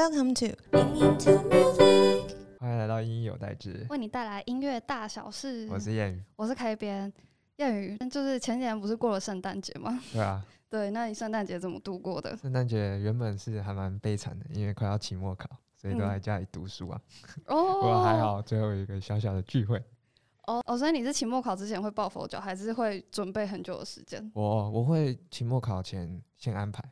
Welcome to 欢迎来到音有代志，为你带来音乐大小事。我是谚语，我是开边。谚语就是前几年不是过了圣诞节吗？对啊，对，那你圣诞节怎么度过的？圣诞节原本是还蛮悲惨的，因为快要期末考，所以都嗯在家里读书啊。哦，不过还好，最后一个小小的聚会。哦哦，所以你是期末考之前会抱佛脚，还是会准备很久的时间？我我会期末考前先安排，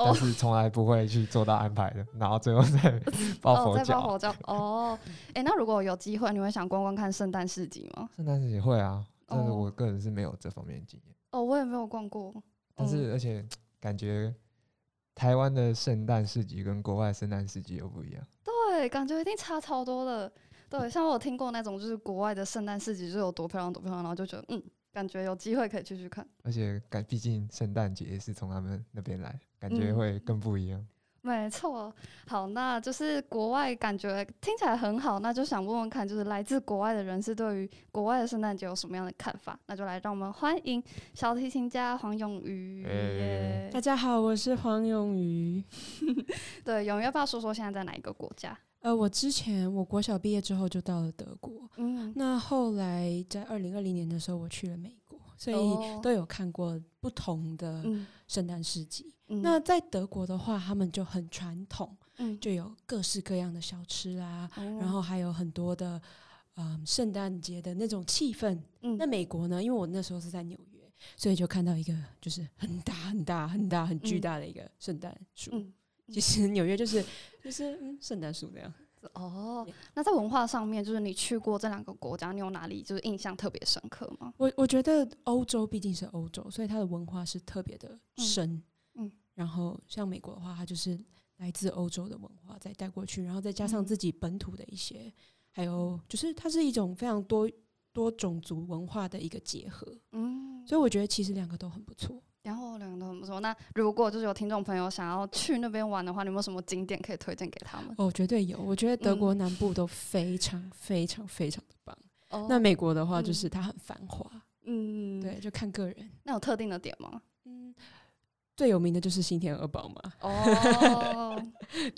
但哦是从来不会去做到安排的，然后最后再 抱佛脚。抱佛脚。哦，哎，那如果有机会，你会想逛逛看圣诞市集吗？圣诞市集会啊，但是哦我个人是没有这方面的经验。哦，我也没有逛过。但哦是而且感觉台湾的圣诞市集跟国外圣诞市集又不一样。对，感觉一定差超多的。对，像我有听过那种，就是国外的圣诞市集就有多漂亮多漂亮，然后就觉得嗯，感觉有机会可以去去看。而且感毕竟圣诞节是从他们那边来，感觉嗯会更不一样。没错，好，那就是国外感觉听起来很好，那就想问问看，就是来自国外的人士对于国外的圣诞节有什么样的看法？那就来让我们欢迎小提琴家黄永瑜。大家好，我是黄永瑜。对，永瑜要不要说说现在在哪一个国家？呃，我之前我国小毕业之后就到了德国，嗯，那后来在二零二零年的时候我去了美国，所哦。以都有看过不同的嗯。圣诞市集。嗯。那在德国的话，他们就很传统，嗯，就有各式各样的小吃啊，然然后还有很多的嗯圣诞节的那种气氛。嗯。那美国呢，因为我那时候是在纽约，所以就看到一个就是很大很大很大很巨嗯。大的一个圣诞树。嗯。其实纽约就是就是嗯圣诞树那样。哦，那在文化上面，就是你去过这两个国家，你有哪里就是印象特别深刻吗？我我觉得欧洲毕竟是欧洲，所以它的文化是特别的深。嗯然后像美国的话，它就是来自欧洲的文化再带过去，然后再加上嗯自己本土的一些，还有就是它是一种非常多多种族文化的一个结合。嗯，所以我觉得其实两个都很不错。然后两个都很不错。那如果就是有听众朋友想要去那边玩的话，你有没有什么景点可以推荐给他们？哦，绝对有。我觉得德嗯国南部都非常非常非常的棒。哦那美国的话，就嗯是它很繁华，嗯，对，就看个人。那有特定的点吗？嗯，最有名的就是新天鹅堡嘛。哦，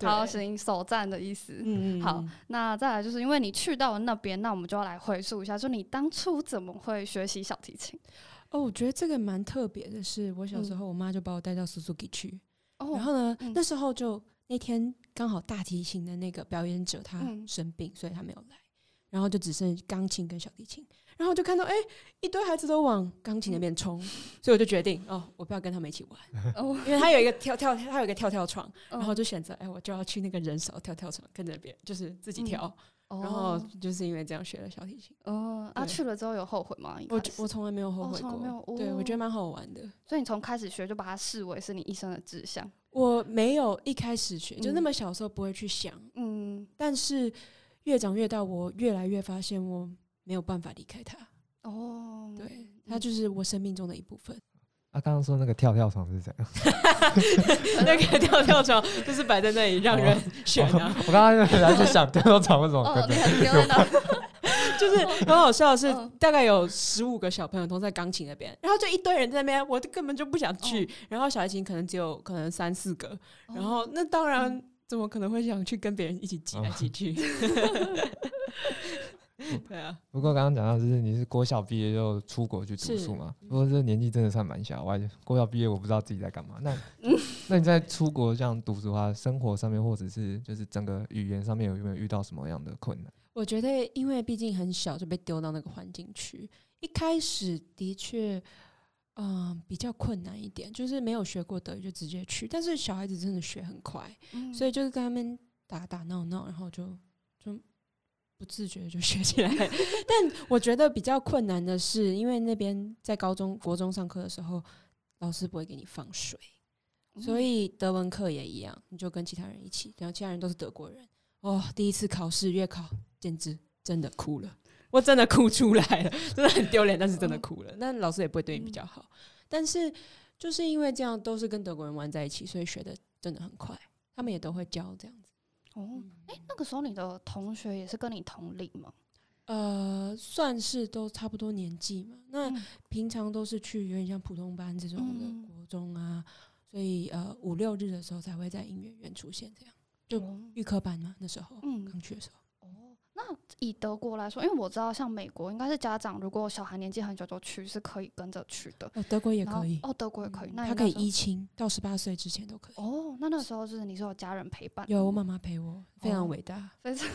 好，行，首站的意思。嗯好，那再来就是因为你去到了那边，那我们就要来回溯一下，就你当初怎么会学习小提琴？哦，我觉得这个蛮特别的是，我小时嗯。候我妈就把我带到 Suzuki 去，哦然后呢，嗯那时候就那天刚好大提琴的那个表演者他嗯生病，所以他没有来，然后就只剩钢琴跟小提琴，然后就看到哎、一堆孩子都往钢琴那边冲，所以我就决定哦，我不要跟他们一起玩，哦，因为他有一个跳跳，他有一个跳跳床，然后哦就选择哎、我就要去那个人少跳跳床，跟着别人就是自己嗯跳，然后就是因为这样学了小提琴，哦，啊，去了之后有后悔吗？我我从来没有后哦悔过，对我觉得哦蛮好玩的。所以你从开始学就把它视为是你一生的志向。我没有一开始学，就那嗯么小时候不会去想，嗯，但是越长越大，我越来越发现我没有办法离开它。哦，对，它就是我生命中的一部分。啊，刚刚说那个跳跳床是怎样？那个跳跳床就是摆在那里让人选啊，我刚刚本来就想跳跳床为什么？你很丢在那，就是很好笑的是嗯，大概有十五个小朋友都在钢琴那边，然后就一堆人在那边，我根本就不想去。然后小提琴可能只有可能三四个，然后那当然怎么可能会想去跟别人一起挤来挤去？对啊，不过刚刚讲到就是你是国小毕业就出国去读是书嘛，不过这年纪真的算蛮小，我还国小毕业我不知道自己在干嘛。那嗯 那你在出国这样读书的话，生活上面或者是就是整个语言上面有没有遇到什么样的困难？我觉得因为毕竟很小就被丢到那个环境去，一开始的确。嗯，比较困难一点，就是没有学过德语就直接去，但是小孩子真的学很快，嗯所以就是跟他们打打闹闹，然后就就不自觉就学起来。但我觉得比较困难的是，因为那边在高中、国中上课的时候，老师不会给你放水，嗯所以德文课也一样，你就跟其他人一起，然后其他人都是德国人。哦，第一次考试月考，简直真的哭了。我真的哭出来了，真的很丢脸，但是真的哭了。但老师也不会对你比较好，但是就是因为这样都是跟德国人玩在一起，所以学的真的很快。他们也都会教这样子。哦，哎、那个时候你的同学也是跟你同龄吗？呃，算是都差不多年纪嘛。那嗯平常都是去有点像普通班这种的嗯国中啊，所以呃五六日的时候才会在音乐院出现这样。就哦预科班嘛，那时候嗯刚去的时候。以德国来说，因为我知道像美国应该是家长如果小孩年纪很久就去是可以跟着去的，哦，德国也可以，哦，德国也可以，嗯那他可以一依亲到十八岁之前都可以。哦，那那时候就是你是有家人陪伴，有我妈妈陪我，非哦常伟大，非常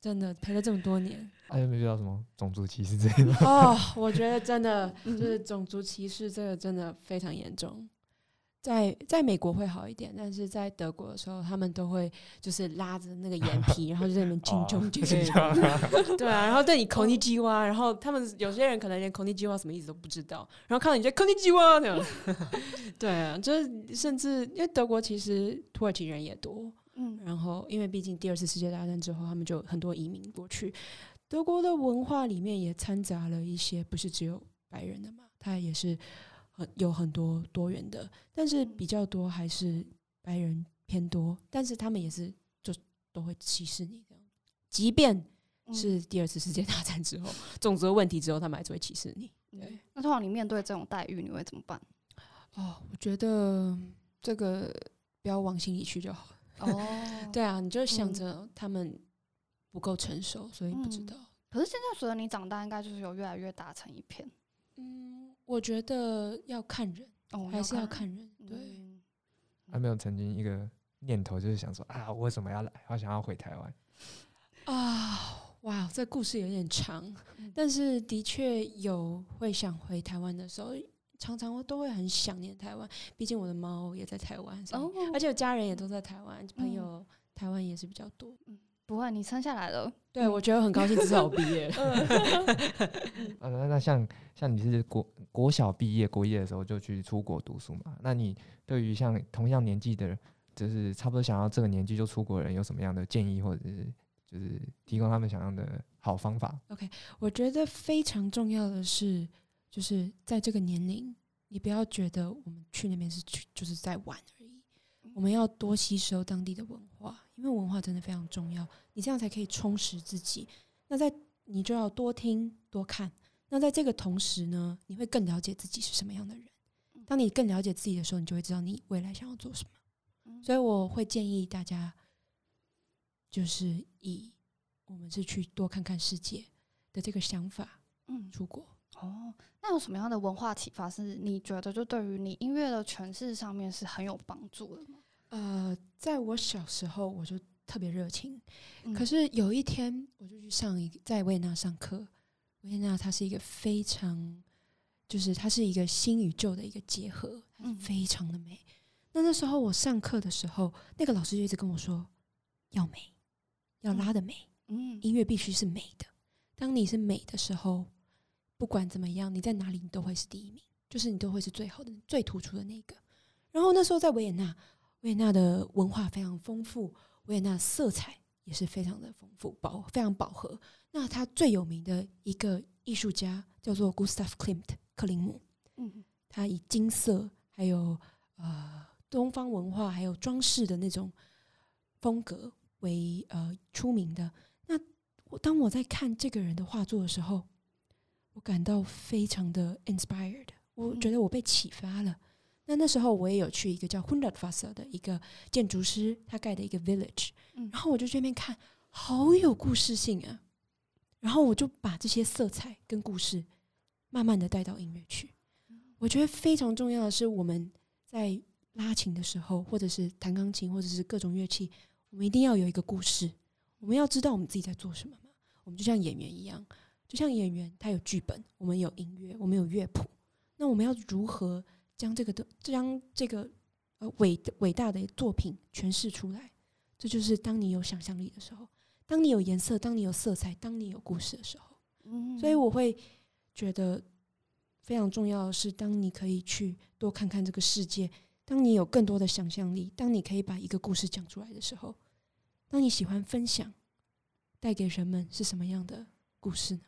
真的陪了这么多年。还有没有遇到什么种族歧视之类的？哦，我觉得真的嗯 就是种族歧视，这个真的非常严重。在在美国会好一点，但是在德国的时候，他们都会就是拉着那个 眼皮，然后就在那边敬重敬 这重，样啊。对啊，然后对你口尼基哇，然后他们有些人可能连口尼基哇什么意思都不知道，然后看到你就口尼基哇那样，对啊，就是甚至因为德国其实土耳其人也多，嗯。然后因为毕竟第二次世界大战之后，他们就很多移民过去。德国的文化里面也掺杂了一些不是只有白人的嘛，他也是很有很多多元的，但是比较多还是白人偏多，但是他们也是就都会歧视你这样，即便嗯是第二次世界大战之后，种族问题之后，他们还是会歧视你。对嗯那通常你面对这种待遇，你会怎么办？哦，我觉得这个不要往心里去就好。哦，对啊，你就想嗯着他们不够成熟，所以不知嗯道。可是现在随着你长大，应该就是有越来越打成一片。嗯，我觉得要看人，哦，还是要看人。对，嗯还没有曾经一个念头，就是想说啊，我为什么要来？我想要回台湾。啊，哇，这故事有点长，嗯但是的确有会想回台湾的时候，常常都会很想念台湾。毕竟我的猫也在台湾，哦，而且我家人也都在台湾，朋嗯友台湾也是比较多。不会，你撑下来了。对，我觉得很高兴，至少我毕业了。啊，那那像像你是国国小毕业国一的时候就去出国读书嘛？那你对于像同样年纪的人，就是差不多想要这个年纪就出国的人，有什么样的建议，或者是就是提供他们想要的好方法？OK，？我觉得非常重要的是，就是在这个年龄，你不要觉得我们去那边是去就是在玩而已，我们要多吸收当地的文化，因为文化真的非常重要，你这样才可以充实自己。那在你就要多听多看，那在这个同时呢，你会更了解自己是什么样的人。当你更了解自己的时候，你就会知道你未来想要做什么。嗯所以我会建议大家，就是以我们是去多看看世界的这个想法嗯，出国。哦，那有什么样的文化启发是你觉得就对于你音乐的诠释上面是很有帮助的吗？呃，在我小时候我就特别热情，嗯可是有一天我就去上一个在维也纳上课，维也纳它是一个非常，就是它是一个新与旧的一个结合，非常的美。那那时候我上课的时候，那个老师就一直跟我说，要美，要拉的美，嗯音乐必须是美的。当你是美的时候，不管怎么样，你在哪里你都会是第一名，就是你都会是最好的、最突出的那个。然后那时候在维也纳，维也纳的文化非常丰富，维也纳色彩也是非常的丰富、饱非常饱和。那他最有名的一个艺术家叫做 Gustav Klimt 克林姆，嗯他以金色还有呃东方文化还有装饰的那种风格为呃出名的。那我当我在看这个人的画作的时候，我感到非常的 inspired，我嗯觉得我被启发了。那那时候我也有去一个叫 Hundertwasser 的一个建筑师他盖的一个 village，嗯然后我就去那边看，好有故事性啊。然后我就把这些色彩跟故事慢慢的带到音乐去。我觉得非常重要的是，我们在拉琴的时候，或者是弹钢琴，或者是各种乐器，我们一定要有一个故事。我们要知道我们自己在做什么嘛。我们就像演员一样，就像演员他有剧本，我们有音乐，我们有乐谱。那我们要如何将这个的将这个呃伟伟大的作品诠释出来？这就是当你有想象力的时候，当你有颜色，当你有色彩，当你有故事的时候。嗯所以我会觉得非常重要的是，当你可以去多看看这个世界，当你有更多的想象力，当你可以把一个故事讲出来的时候，当你喜欢分享，带给人们是什么样的故事呢？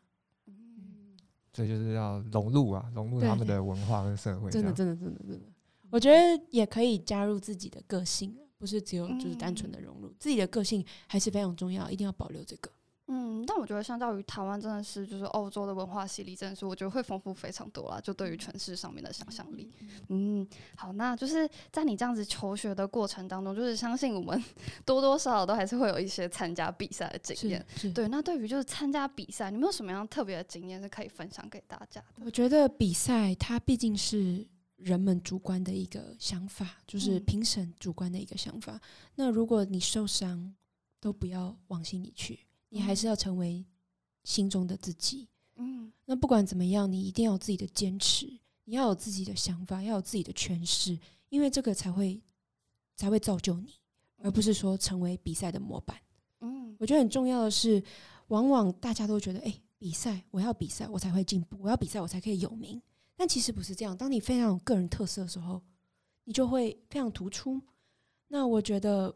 嗯所以就是要融入啊，融入他们的文化跟社会真的，真的，真的，真的，我觉得也可以加入自己的个性，不是只有就是单纯的融入、自己的个性，还是非常重要，一定要保留这个。嗯，但我觉得相较于台湾，真的是就是欧洲的文化洗礼，真的是我觉得会丰富非常多啦。就对于城市上面的想象力，嗯，好，那就是在你这样子求学的过程当中，就是相信我们 多多少少都还是会有一些参加比赛的经验。对，那对于就是参加比赛，你们有什么样特别的经验是可以分享给大家的？我觉得比赛它毕竟是人们主观的一个想法，就是嗯评审主观的一个想法。那如果你受伤，都不要往心里去，你还是要成为心中的自己。嗯那不管怎么样，你一定要有自己的坚持，你要有自己的想法，要有自己的诠释，因为这个才会才会造就你，而不是说成为比赛的模板。嗯我觉得很重要的是，往往大家都觉得，哎、比赛我要比赛，我才会进步，我要比赛，我才可以有名。但其实不是这样。当你非常有个人特色的时候，你就会非常突出。那我觉得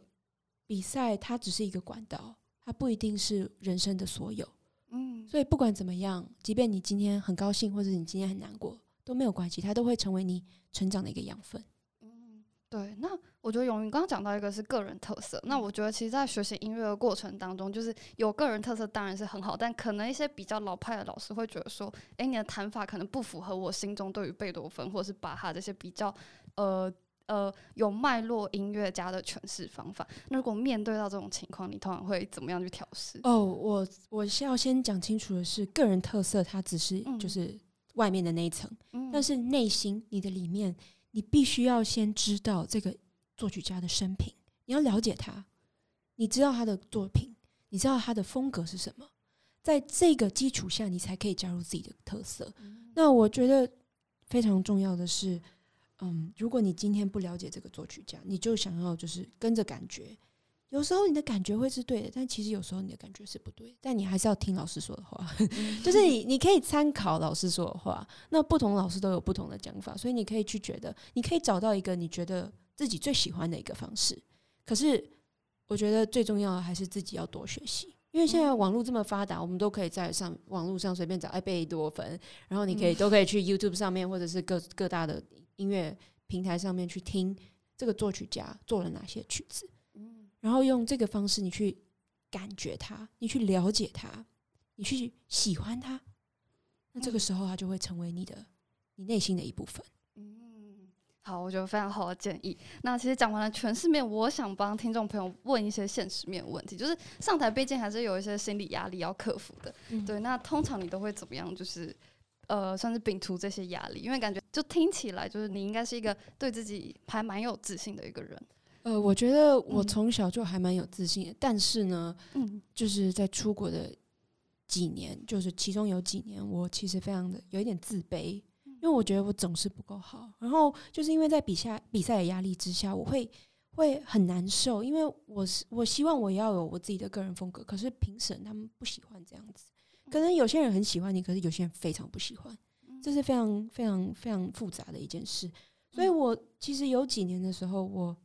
比赛它只是一个管道，它不一定是人生的所有。嗯所以不管怎么样，即便你今天很高兴，或者你今天很难过，都没有关系，它都会成为你成长的一个养分。嗯，对。那我觉得永云刚刚讲到一个是个人特色，那我觉得其实，在学习音乐的过程当中，就是有个人特色当然是很好，但可能一些比较老派的老师会觉得说，诶，你的弹法可能不符合我心中对于贝多芬或者是巴哈这些比较呃。呃，有脉络音乐家的诠释方法。那如果面对到这种情况，你通常会怎么样去调试？哦，我我是要先讲清楚的是，个人特色它只是嗯就是外面的那一层，嗯但是内心你的里面，你必须要先知道这个作曲家的生平，你要了解他，你知道他的作品，你知道他的风格是什么，在这个基础下，你才可以加入自己的特色。那我觉得非常重要的是，嗯，如果你今天不了解这个作曲家，你就想要就是跟着感觉，有时候你的感觉会是对的，但其实有时候你的感觉是不对，但你还是要听老师说的话，就是你你可以参考老师说的话，那不同老师都有不同的讲法，所以你可以去觉得，你可以找到一个你觉得自己最喜欢的一个方式。可是我觉得最重要的还是自己要多学习。因为现在网络这么发达，我们都可以在上网络上随便找爱贝多芬，然后你可以、嗯都可以去 YouTube 上面或者是各各大的音乐平台上面去听这个作曲家做了哪些曲子，嗯然后用这个方式你去感觉他，你去了解他，你去喜欢他，那这个嗯时候他就会成为你的你内心的一部分。嗯，好，我觉得非常好的建议。那其实讲完了全世面，我想帮听众朋友问一些现实面的问题，就是上台毕竟还是有一些心理压力要克服的。嗯对，那通常你都会怎么样？就是呃，算是摒除这些压力，因为感觉就听起来就是你应该是一个对自己还蛮有自信的一个人。呃，我觉得我嗯从小就还蛮有自信的，但是呢，嗯就是在出国的几年，就是其中有几年，我其实非常的有一点自卑，因为我觉得我总是不够好。然后就是因为在比赛比赛的压力之下，我会会很难受，因为我是我希望我要有我自己的个人风格，可是评审他们不喜欢这样子。可能有些人很喜欢你，可是有些人非常不喜欢，这是非常非常非常复杂的一件事。所以我其实有几年的时候，我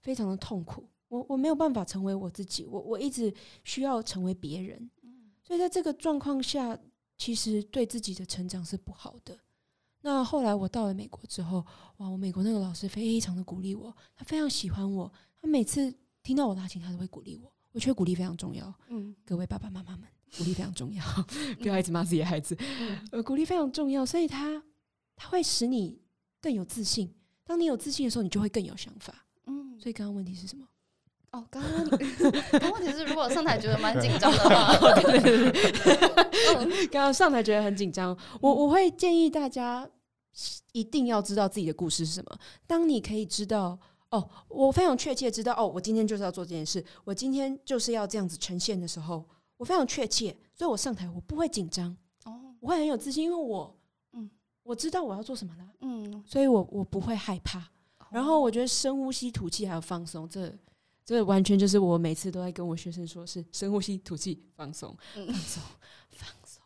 非常的痛苦，我我没有办法成为我自己，我我一直需要成为别人，所以在这个状况下，其实对自己的成长是不好的。那后来我到了美国之后，哇，我美国那个老师非常的鼓励我，他非常喜欢我，他每次听到我拉琴，他都会鼓励我。我觉得鼓励非常重要，嗯。各位爸爸妈妈们，鼓励非常重要，不要一直骂自己的孩子。呃，鼓励非常重要，所以他他会使你更有自信。当你有自信的时候，你就会更有想法。嗯，所以刚刚问题是什么？哦，刚刚你 刚刚问题是，如果上台觉得蛮紧张的话，嗯刚刚上台觉得很紧张，我我会建议大家一定要知道自己的故事是什么。当你可以知道哦，我非常确切知道哦，我今天就是要做这件事，我今天就是要这样子呈现的时候，我非常确切，所以我上台我不会紧张，哦，我会很有自信，因为我嗯我知道我要做什么了，嗯，所以我我不会害怕。然后我觉得深呼吸、吐气还有放松，这这完全就是我每次都在跟我学生说，是深呼吸、吐气、放松、嗯放松、放松，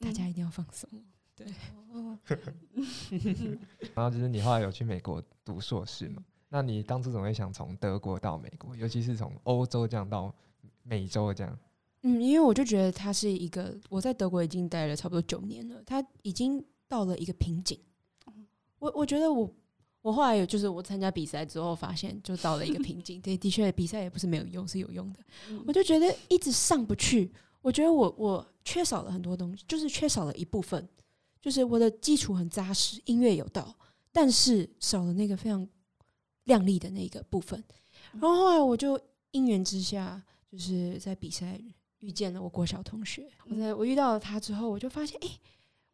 大家一定要放松。对 然后就是你后来有去美国读硕士嘛？那你当初怎么会想从德国到美国，尤其是从欧洲这样到美洲这样？嗯，因为我就觉得他是一个，我在德国已经待了差不多九年了，他已经到了一个瓶颈。我我觉得我我后来有就是我参加比赛之后发现，就到了一个瓶颈。对，的确比赛也不是没有用，是有用的。我就觉得一直上不去，我觉得我我缺少了很多东西，就是缺少了一部分，就是我的基础很扎实，音乐有道，但是少了那个非常亮丽的那个部分。然后后来我就因缘之下，就是在比赛遇见了我国小同学。我在我遇到了他之后，我就发现，哎，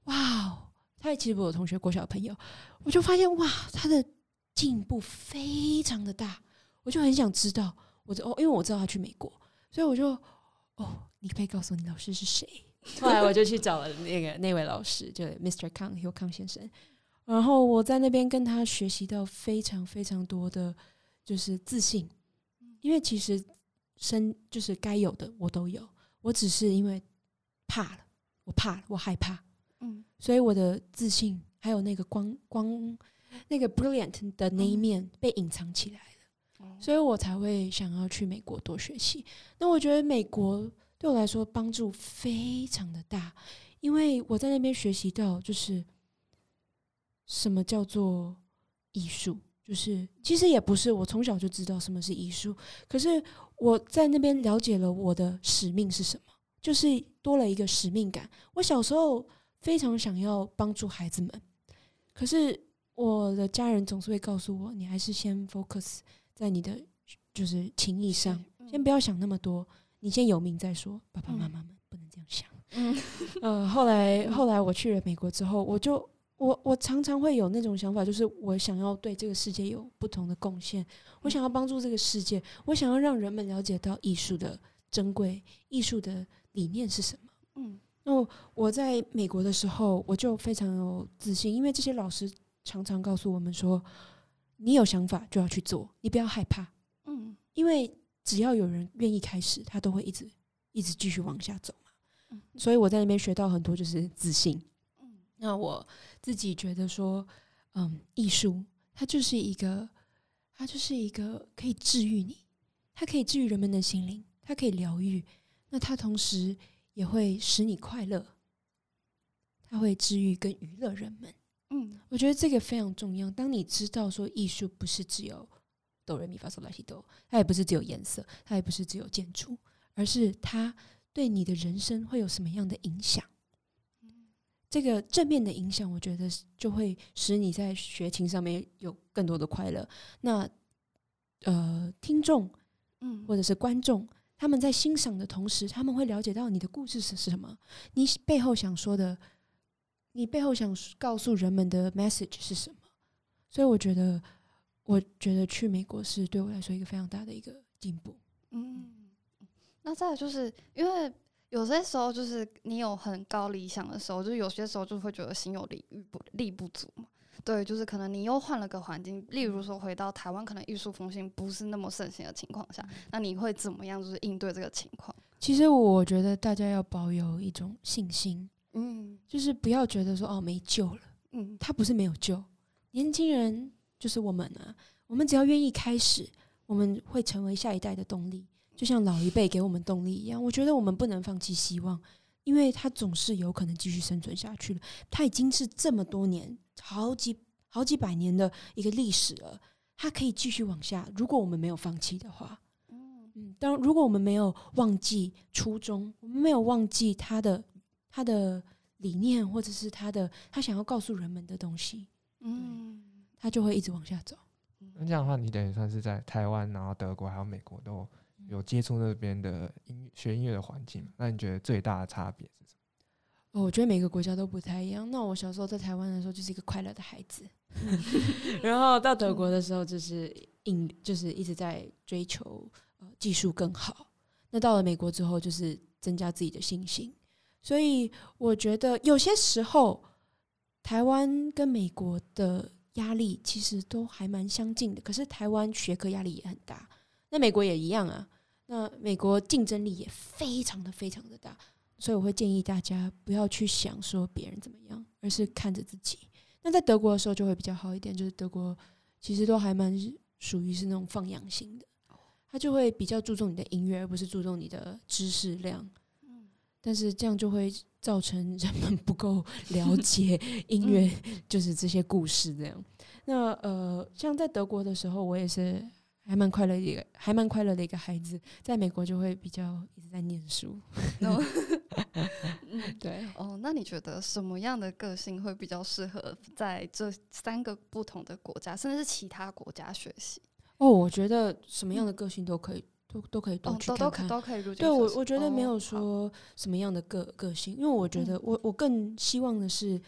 哇哦，他也其实我同学国小朋友，我就发现哇，他的进步非常的大，我就很想知道，我就哦，因为我知道他去美国，所以我就哦。你可以告诉你老师是谁？后来我就去找了那个那位老师，就 Mr. 康尤康先生。然后我在那边跟他学习到非常非常多的，就是自信。因为其实生就是该有的我都有，我只是因为怕了，我怕了，我害怕。嗯，所以我的自信还有那个光光那个 brilliant 的那一面被隐藏起来了，所以我才会想要去美国多学习。那我觉得美国。对我来说帮助非常的大，因为我在那边学习到，就是什么叫做艺术，就是其实也不是我从小就知道什么是艺术，可是我在那边了解了我的使命是什么，就是多了一个使命感。我小时候非常想要帮助孩子们，可是我的家人总是会告诉我，你还是先 focus 在你的就是情谊上，先不要想那么多。你先有名再说，爸爸妈妈们不能这样想。嗯，呃，后来后来我去了美国之后，我就我我常常会有那种想法，就是我想要对这个世界有不同的贡献，我想要帮助这个世界，我想要让人们了解到艺术的珍贵，艺术的理念是什么。嗯，那我在美国的时候，我就非常有自信，因为这些老师常常告诉我们说，你有想法就要去做，你不要害怕。嗯，因为。只要有人愿意开始，他都会一直一直继续往下走嘛。所以我在那边学到很多，就是自信。那我自己觉得说，嗯，艺术它就是一个，它就是一个可以治愈你，它可以治愈人们的心灵，它可以疗愈。那它同时也会使你快乐，它会治愈跟娱乐人们。嗯，我觉得这个非常重要。当你知道说艺术不是只有。哆来咪发嗦拉西哆，它也不是只有颜色，它也不是只有建筑，而是它对你的人生会有什么样的影响？这个正面的影响，我觉得就会使你在学琴上面有更多的快乐。那呃，听众，嗯，或者是观众，他们在欣赏的同时，他们会了解到你的故事是什么，你背后想说的，你背后想告诉人们的 message 是什么？所以我觉得。我觉得去美国是对我来说一个非常大的一个进步。嗯，那再就是因为有些时候就是你有很高理想的时候，就是有些时候就会觉得心有力不力不足嘛。对，就是可能你又换了个环境，例如说回到台湾，可能艺术风行不是那么盛行的情况下，那你会怎么样？就是应对这个情况？其实我觉得大家要保有一种信心，嗯，就是不要觉得说哦没救了，嗯，他不是没有救，年轻人。就是我们啊，我们只要愿意开始，我们会成为下一代的动力，就像老一辈给我们动力一样。我觉得我们不能放弃希望，因为它总是有可能继续生存下去了。它已经是这么多年、好几好几百年的一个历史了，它可以继续往下。如果我们没有放弃的话，嗯，当如果我们没有忘记初衷，我们没有忘记他的他的理念，或者是他的他想要告诉人们的东西，嗯。他就会一直往下走。那这样的话，你等于算是在台湾、然后德国还有美国都有接触那边的音学音乐的环境。那你觉得最大的差别是什么？哦，我觉得每个国家都不太一样。那我小时候在台湾的时候就是一个快乐的孩子，然后到德国的时候就是硬就是一直在追求呃技术更好。那到了美国之后，就是增加自己的信心。所以我觉得有些时候台湾跟美国的。压力其实都还蛮相近的，可是台湾学科压力也很大，那美国也一样啊。那美国竞争力也非常的非常的大，所以我会建议大家不要去想说别人怎么样，而是看着自己。那在德国的时候就会比较好一点，就是德国其实都还蛮属于是那种放养型的，他就会比较注重你的音乐，而不是注重你的知识量。但是这样就会造成人们不够了解 音乐，就是这些故事这样。那呃，像在德国的时候，我也是还蛮快乐的一个，还蛮快乐的一个孩子，在美国就会比较一直在念书。哦 对，哦，那你觉得什么样的个性会比较适合在这三个不同的国家，甚至是其他国家学习？哦，我觉得什么样的个性都可以，都都可以多哦，去看看。都都可都可以入对我我觉得没有说什么样的个个性，因为我觉得我我更希望的是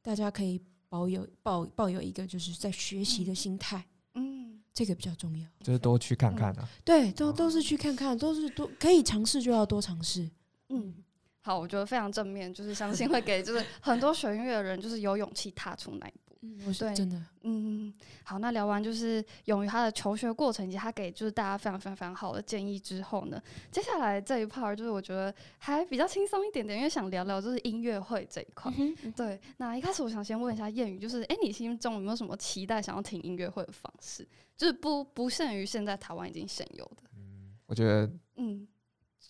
大家可以保有抱抱有一个就是在学习的心态，嗯这个比较重要。就是多去看看啊。对，都都是去看看，都是多可以尝试就要多尝试。嗯。好，我觉得非常正面，就是相信会给就是很多学音乐的人，就是有勇气踏出那一步。嗯，我是对真的。嗯，好，那聊完就是勇于他的求学过程，以及他给就是大家非常非常非常好的建议之后呢，接下来这一 part 就是我觉得还比较轻松一点点，因为想聊聊就是音乐会这一块。对，那一开始我想先问一下谚语，就是哎、诶你心中有没有什么期待想要听音乐会的方式？就是不不限于现在台湾已经现有的。嗯我觉得嗯，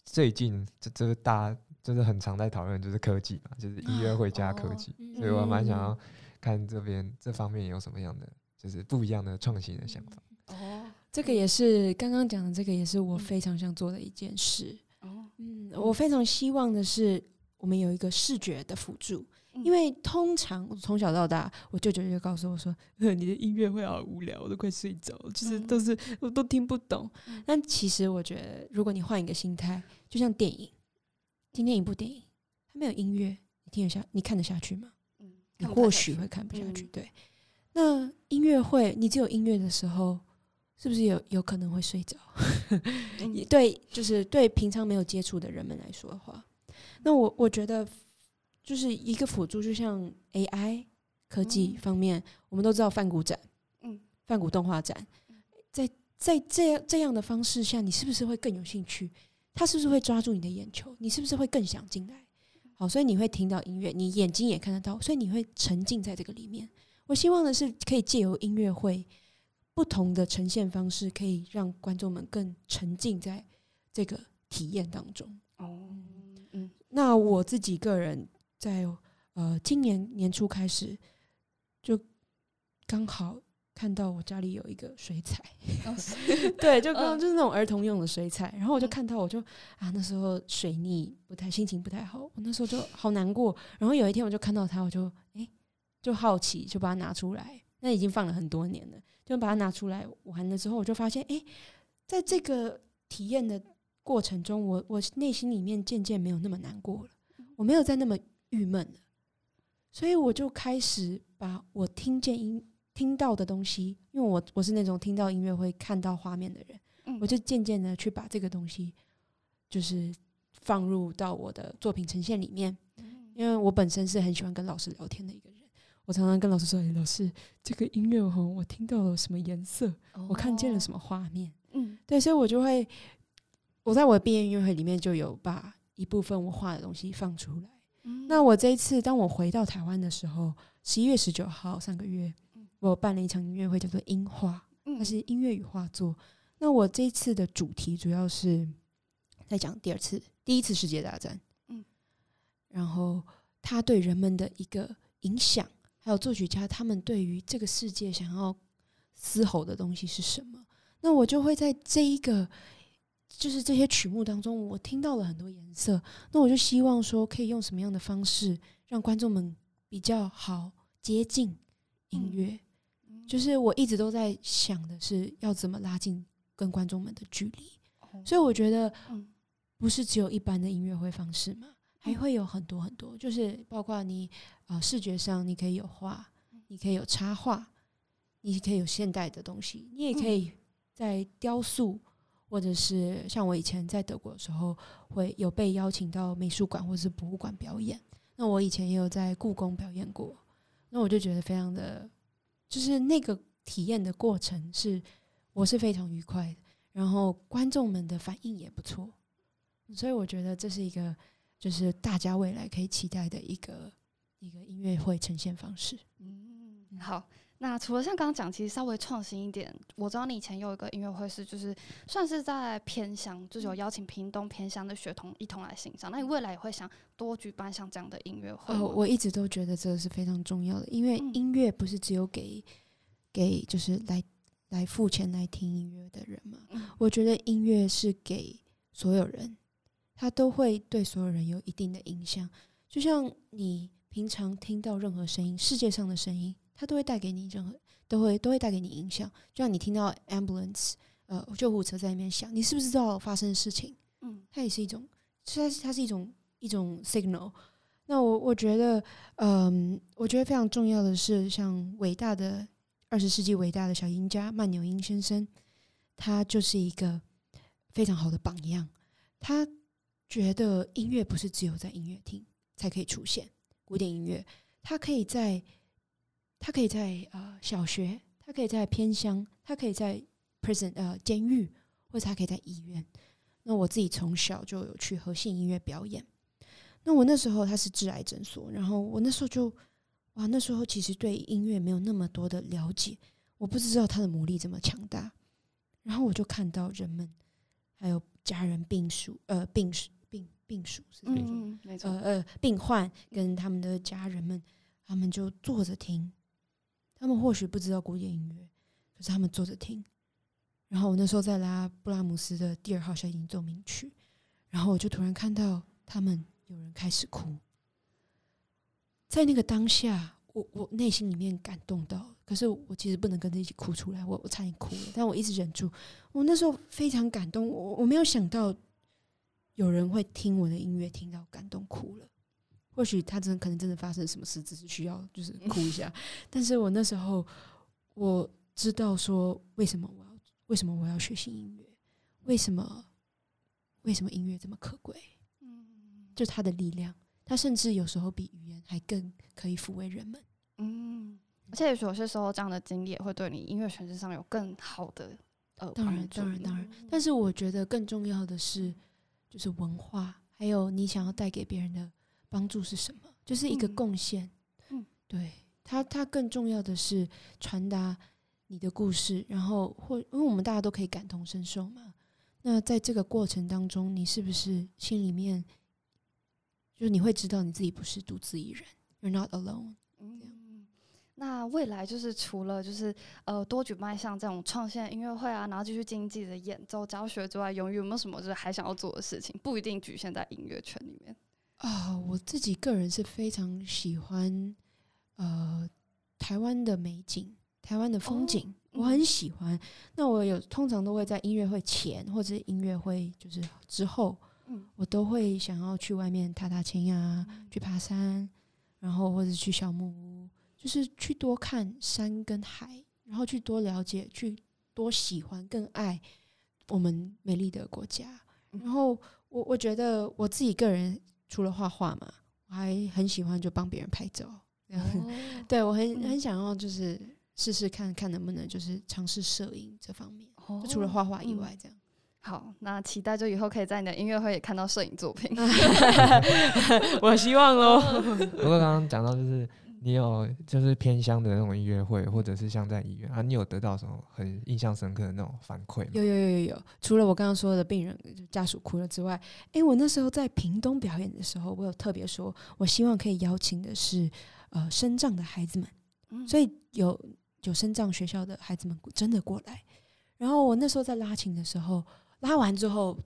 最近这这个大家真的很常在讨论，就是科技嘛，就是音乐会加科哦技，嗯所以我蛮想要看这边这方面有什么样的就是不一样的创新的想法。哦这个也是刚刚讲的，这个也是我嗯非常想做的一件事。哦，嗯，我非常希望的是，我们有一个视觉的辅助，嗯因为通常我从小到大，我舅舅就告诉我说：“呃 你的音乐会好无聊，我都快睡着，就是嗯都是我都听不懂嗯。”但其实我觉得，如果你换一个心态，就像电影，今天一部电影，它没有音乐，你听得下，你看得下去吗？嗯，你或许会看不下去。嗯对，那音乐会，你只有音乐的时候，是不是有有可能会睡着？对，就是对平常没有接触的人们来说的话，那我我觉得就是一个辅助，就像 AI 科技嗯方面，我们都知道梵谷展，嗯梵谷动画展，在在这样这样的方式下，你是不是会更有兴趣？他是不是会抓住你的眼球？你是不是会更想进来？好，所以你会听到音乐，你眼睛也看得到，所以你会沉浸在这个里面。我希望的是可以借由音乐会不同的呈现方式，可以让观众们更沉浸在这个体验当中。哦，嗯那我自己个人在呃今年年初开始，就刚好看到我家里有一个水彩，哦 对，就刚就是那种儿童用的水彩，然后我就嗯。看到，我就啊那时候水逆不太心情不太好，我那时候就好难过。然后有一天我就看到它，我就诶就好奇，就把它拿出来。那已经放了很多年了，就把它拿出来玩了之后，我就发现诶，在这个体验的过程中，我我内心里面渐渐没有那么难过了，我没有再那么郁闷了，所以我就开始把我听见音听到的东西，因为我我是那种听到音乐会看到画面的人，嗯我就渐渐的去把这个东西，就是放入到我的作品呈现里面。因为我本身是很喜欢跟老师聊天的一个人，我常常跟老师说：“诶，老师，这个音乐哈，我听到了什么颜色，我看见了什么？画面。”嗯对，所以我就会，我在我的毕业音乐会里面就有把一部分我画的东西放出来。嗯那我这一次当我回到台湾的时候，十一月十九号上个月嗯，我办了一场音乐会，叫做樱花，它是音乐与画作。那我这一次的主题主要是在讲第二次、第一次世界大战，嗯，然后它对人们的一个影响，还有作曲家他们对于这个世界想要嘶吼的东西是什么。那我就会在这一个就是这些曲目当中，我听到了很多颜色。那我就希望说，可以用什么样的方式让观众们比较好接近音乐？嗯就是我一直都在想的是要怎么拉近跟观众们的距离。哦所以我觉得嗯不是只有一般的音乐会方式嘛，还会有很多很多，就是包括你呃视觉上你可以有画，你可以有插画，你可以有现代的东西，你也可以在雕塑，或者是像我以前在德国的时候，会有被邀请到美术馆或者是博物馆表演。那我以前也有在故宫表演过，那我就觉得非常的，就是那个体验的过程是我是非常愉快的，然后观众们的反应也不错，所以我觉得这是一个就是大家未来可以期待的一个一个音乐会呈现方式。嗯，好。那除了像刚刚讲，其实稍微创新一点，我知道你以前有一个音乐会是，就是算是在偏乡，就是有邀请屏东偏乡的学童一同来欣赏。那你未来也会想多举办像这样的音乐会吗？哦，我一直都觉得这个是非常重要的，因为嗯音乐不是只有给给就是来来付钱来听音乐的人嘛。嗯我觉得音乐是给所有人，它都会对所有人有一定的影响。就像你平常听到任何声音，世界上的声音，它都会带给你任何，都会都会带给你影响。就像你听到 ambulance，呃，救护车在那边响，你是不是知道发生的事情？嗯它也是一种，它是它是一种一种 signal。那我我觉得，嗯，我觉得非常重要的是，像伟大的二十世纪伟大的小音家曼纽因先生，他就是一个非常好的榜样。他觉得音乐不是只有在音乐厅才可以出现，古典音乐，它可以在，它可以在呃小学，他可以在偏乡，他可以在 prison 呃监狱，或者他可以在医院。那我自己从小就有去和信音乐表演。那我那时候他是致癌诊所，然后我那时候就哇，那时候其实对音乐没有那么多的了解，我不知道他的魔力这么强大。然后我就看到人们还有家人病属呃病属病病属是那种嗯，没错呃，呃病患跟他们的家人们，他们就坐着听，他们或许不知道古典音乐，可是他们坐着听。然后我那时候在拉布拉姆斯的第二号小提奏鸣曲，然后我就突然看到他们有人开始哭，在那个当下，我我内心里面感动到，可是我其实不能跟着一起哭出来，我我差点哭了，但我一直忍住。我那时候非常感动，我我没有想到有人会听我的音乐，听到感动哭了。或许他真的可能真的发生什么事，只是需要就是哭一下。但是我那时候我知道说为什么我要为什么我要学习音乐，为什么为什么音乐这么可贵，嗯就它的力量，它甚至有时候比语言还更可以抚慰人们。嗯，而且有些时候这样的经历也会对你音乐诠释上有更好的呃当然当然当然但是我觉得更重要的是，就是文化，还有你想要带给别人的帮助是什么，就是一个嗯贡献。嗯，对它，它更重要的是传达你的故事，然后或因为我们大家都可以感同身受嘛。那在这个过程当中，你是不是心里面，就是你会知道你自己不是独自一人，You're not alone。嗯，那未来就是除了就是呃多举办像这种创新的音乐会啊，然后继续经济的演奏教学之外，永远有没有什么就是还想要做的事情？不一定局限在音乐圈里面。啊，我自己个人是非常喜欢呃台湾的美景，台湾的风哦景，我嗯很喜欢。那我有通常都会在音乐会前或者音乐会就是之后，嗯我都会想要去外面踏踏青啊，去爬山，然后或者去小木屋，就是去多看山跟海，然后去多了解，去多喜欢，更爱我们美丽的国家。嗯然后我我觉得我自己个人除了画画嘛，我还很喜欢就帮别人拍照。对我很嗯很想要就是试试看看能不能就是尝试摄影这方面，哦就除了画画以嗯外，这样。好，那期待就以后可以在你的音乐会也看到摄影作品。我希望喽。不过刚刚讲到就是你有就是偏乡的那种音乐会，或者是像在医院啊，你有得到什么很印象深刻的那种反馈吗？有有有有有，除了我刚刚说的病人家属哭了之外，诶，我那时候在屏东表演的时候，我有特别说，我希望可以邀请的是呃身障的孩子们，嗯所以有有身障学校的孩子们真的过来。然后我那时候在拉琴的时候，拉完之后，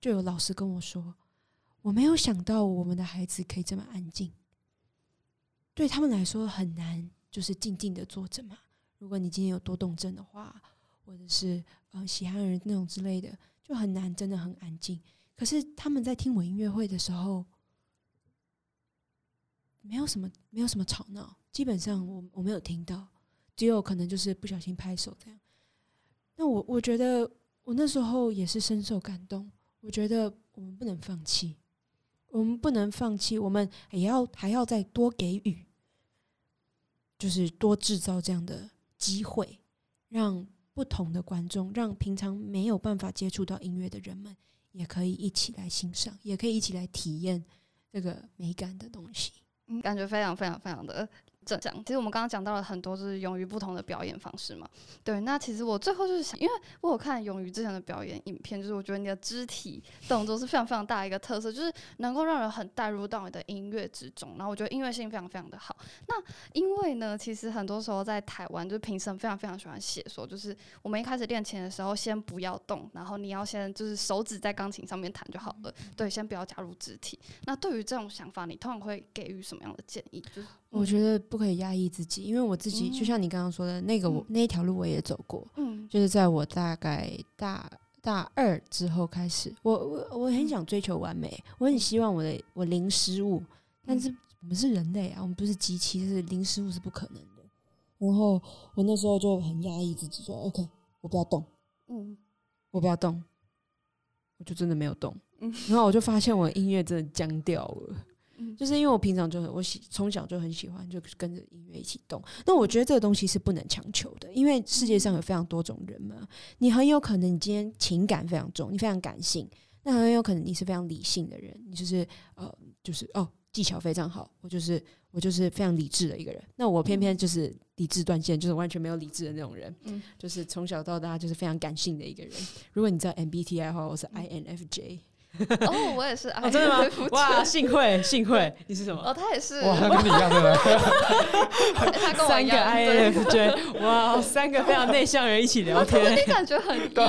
就有老师跟我说，我没有想到我们的孩子可以这么安静，对他们来说很难，就是静静的坐着嘛。如果你今天有多动症的话，或者是呃喜憨人那种之类的，就很难，真的很安静。可是他们在听我音乐会的时候，没有什么没有什么吵闹，基本上我我没有听到，只有可能就是不小心拍手这样。那我我觉得我那时候也是深受感动，我觉得我们不能放弃，我们不能放弃，我们也要还要再多给予，就是多制造这样的机会，让不同的观众，让平常没有办法接触到音乐的人们，也可以一起来欣赏，也可以一起来体验这个美感的东西。嗯，感觉非常非常非常的正向。其实我们刚刚讲到了很多，就是勇于不同的表演方式嘛。对，那其实我最后就是想，因为我有看勇于之前的表演影片，就是我觉得你的肢体动作是非常非常大的一个特色，就是能够让人很带入到你的音乐之中。然后我觉得音乐性非常非常的好。那因为呢，其实很多时候在台湾，就是评审非常非常喜欢写说，就是我们一开始练琴的时候，先不要动，然后你要先就是手指在钢琴上面弹就好了。对，先不要加入肢体。那对于这种想法，你通常会给予什么样的建议？就是我觉得不可以压抑自己，因为我自己就像你刚刚说的那个，我那一条路我也走过。嗯，就是在我大概大大二之后开始，我我我很想追求完美，我很希望我的我零失误，但是我们是人类啊，我们不是机器，是零失误是不可能的。然后我那时候就很压抑自己，说 OK，我不要动，嗯，我不要动，我就真的没有动。嗯。然后我就发现我音乐真的僵掉了，就是因为我平常就很我喜从小就很喜欢，就跟着音乐一起动。那我觉得这个东西是不能强求的，因为世界上有非常多种人嘛。你很有可能你今天情感非常重，你非常感性；那很有可能你是非常理性的人，你就是呃，就是哦，技巧非常好。我就是我就是非常理智的一个人。那我偏偏就是理智断线，就是完全没有理智的那种人。嗯，就是从小到大就是非常感性的一个人。如果你知道 MBTI 的话，我是 INFJ。哦，我也是，真的吗？哇，幸会，幸会，你是什么？哦，他也是，哇，他跟你一样，对吧？他跟我一样，INFJ，哇，三个非常内向人一起聊天，你感觉很低耶。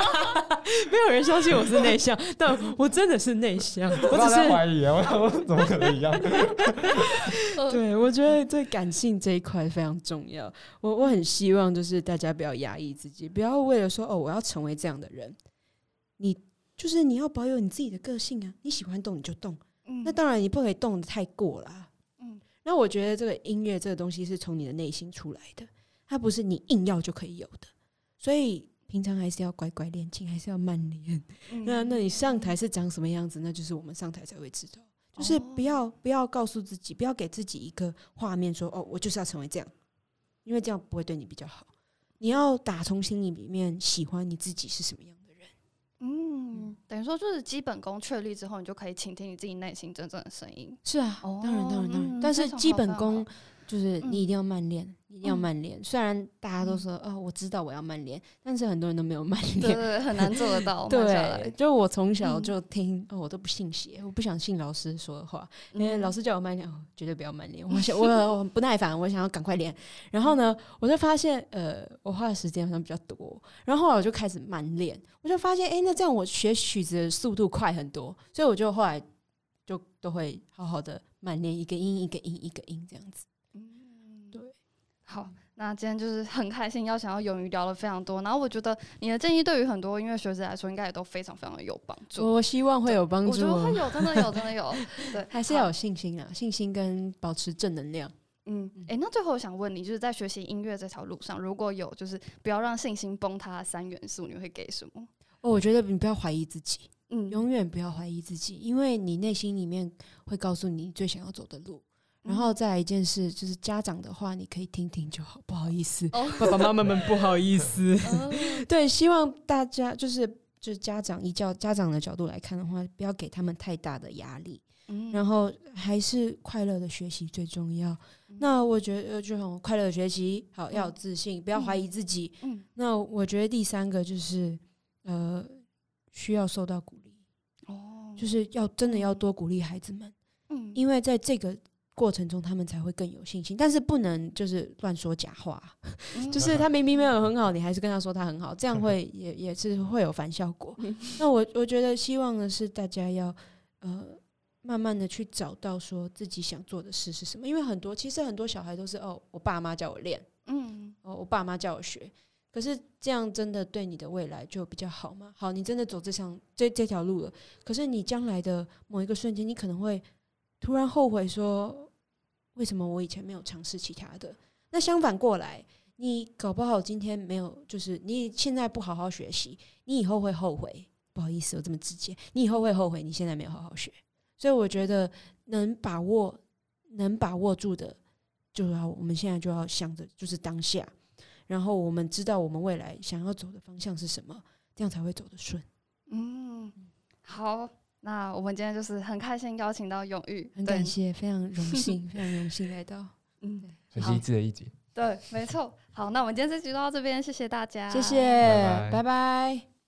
没有人相信我是内向，但我真的是内向。我只是怀疑啊，我怎么可能一样？对，我觉得对感性这一块非常重要。我我很希望就是大家不要压抑自己，不要为了说哦，我要成为这样的人，你。就是你要保有你自己的个性啊！你喜欢动你就动，嗯，那当然你不可以动的太过了，嗯。那我觉得这个音乐这个东西是从你的内心出来的，它不是你硬要就可以有的，所以平常还是要乖乖练琴，还是要慢练。那那你上台是长什么样子，那就是我们上台才会知道。就是不要不要告诉自己，不要给自己一个画面说哦，我就是要成为这样，因为这样不会对你比较好。你要打从心里里面喜欢你自己是什么样。嗯，等于说就是基本功确立之后，你就可以倾听你自己内心真正的声音。是啊，当然当然当然，但是基本功就是你一定要慢练。一定要慢练，虽然大家都说哦，我知道我要慢练，但是很多人都没有慢练，对对，很难做得到。对，就我从小就听，我都不信邪，我不想信老师说的话，因为老师叫我慢练，绝对不要慢练。我想我不耐烦，我想要赶快练。然后呢，我就发现，呃，我花的时间好像比较多。然后后来我就开始慢练，我就发现，哎，那这样我学曲子的速度快很多。所以我就后来就都会好好的慢练，一个音一个音一个音这样子。好，那今天就是很开心，要想要勇于聊了非常多。然后我觉得你的建议对于很多音乐学者来说，应该也都非常非常的有帮助。我希望会有帮助，我觉得会有，真的有，真的有。对，还是要有信心啊，信心跟保持正能量。嗯，哎，那最后我想问你，就是在学习音乐这条路上，如果有就是不要让信心崩塌三元素，你会给什么？哦，我觉得你不要怀疑自己，嗯，永远不要怀疑自己，因为你内心里面会告诉你最想要走的路。然后再来一件事，就是家长的话，你可以听听就好，不好意思，爸爸妈妈们不好意 思。对，希望大家就是就是家长以教家长的角度来看的话，不要给他们太大的压力，然后还是快乐的学习最重要。那我觉得就很快乐的学习，好要有自信，不要怀疑自己。嗯，那我觉得第三个就是呃需要受到鼓励，哦，就是要真的要多鼓励孩子们，嗯，因为在这个。过程中，他们才会更有信心，但是不能就是乱说假话，就是他明明没有很好，你还是跟他说他很好，这样会 也也是会有反效果。那我我觉得希望的是大家要呃慢慢的去找到说自己想做的事是什么，因为很多其实很多小孩都是哦，我爸妈叫我练，嗯，哦，我爸妈叫我学，可是这样真的对你的未来就比较好吗？好，你真的走这项这这条路了，可是你将来的某一个瞬间，你可能会突然后悔说。为什么我以前没有尝试其他的？那相反过来，你搞不好今天没有，就是你现在不好好学习，你以后会后悔。不好意思，我这么直接，你以后会后悔你现在没有好好学。所以我觉得能把握、能把握住的，就要我们现在就要想着就是当下，然后我们知道我们未来想要走的方向是什么，这样才会走得顺。嗯，好。那我们今天就是很开心邀请到永玉，很感谢，非常荣幸，非常荣幸来到。嗯，很好励志的一集。对，没错。好，那我们今天这集就到这边，谢谢大家，谢谢，拜拜拜拜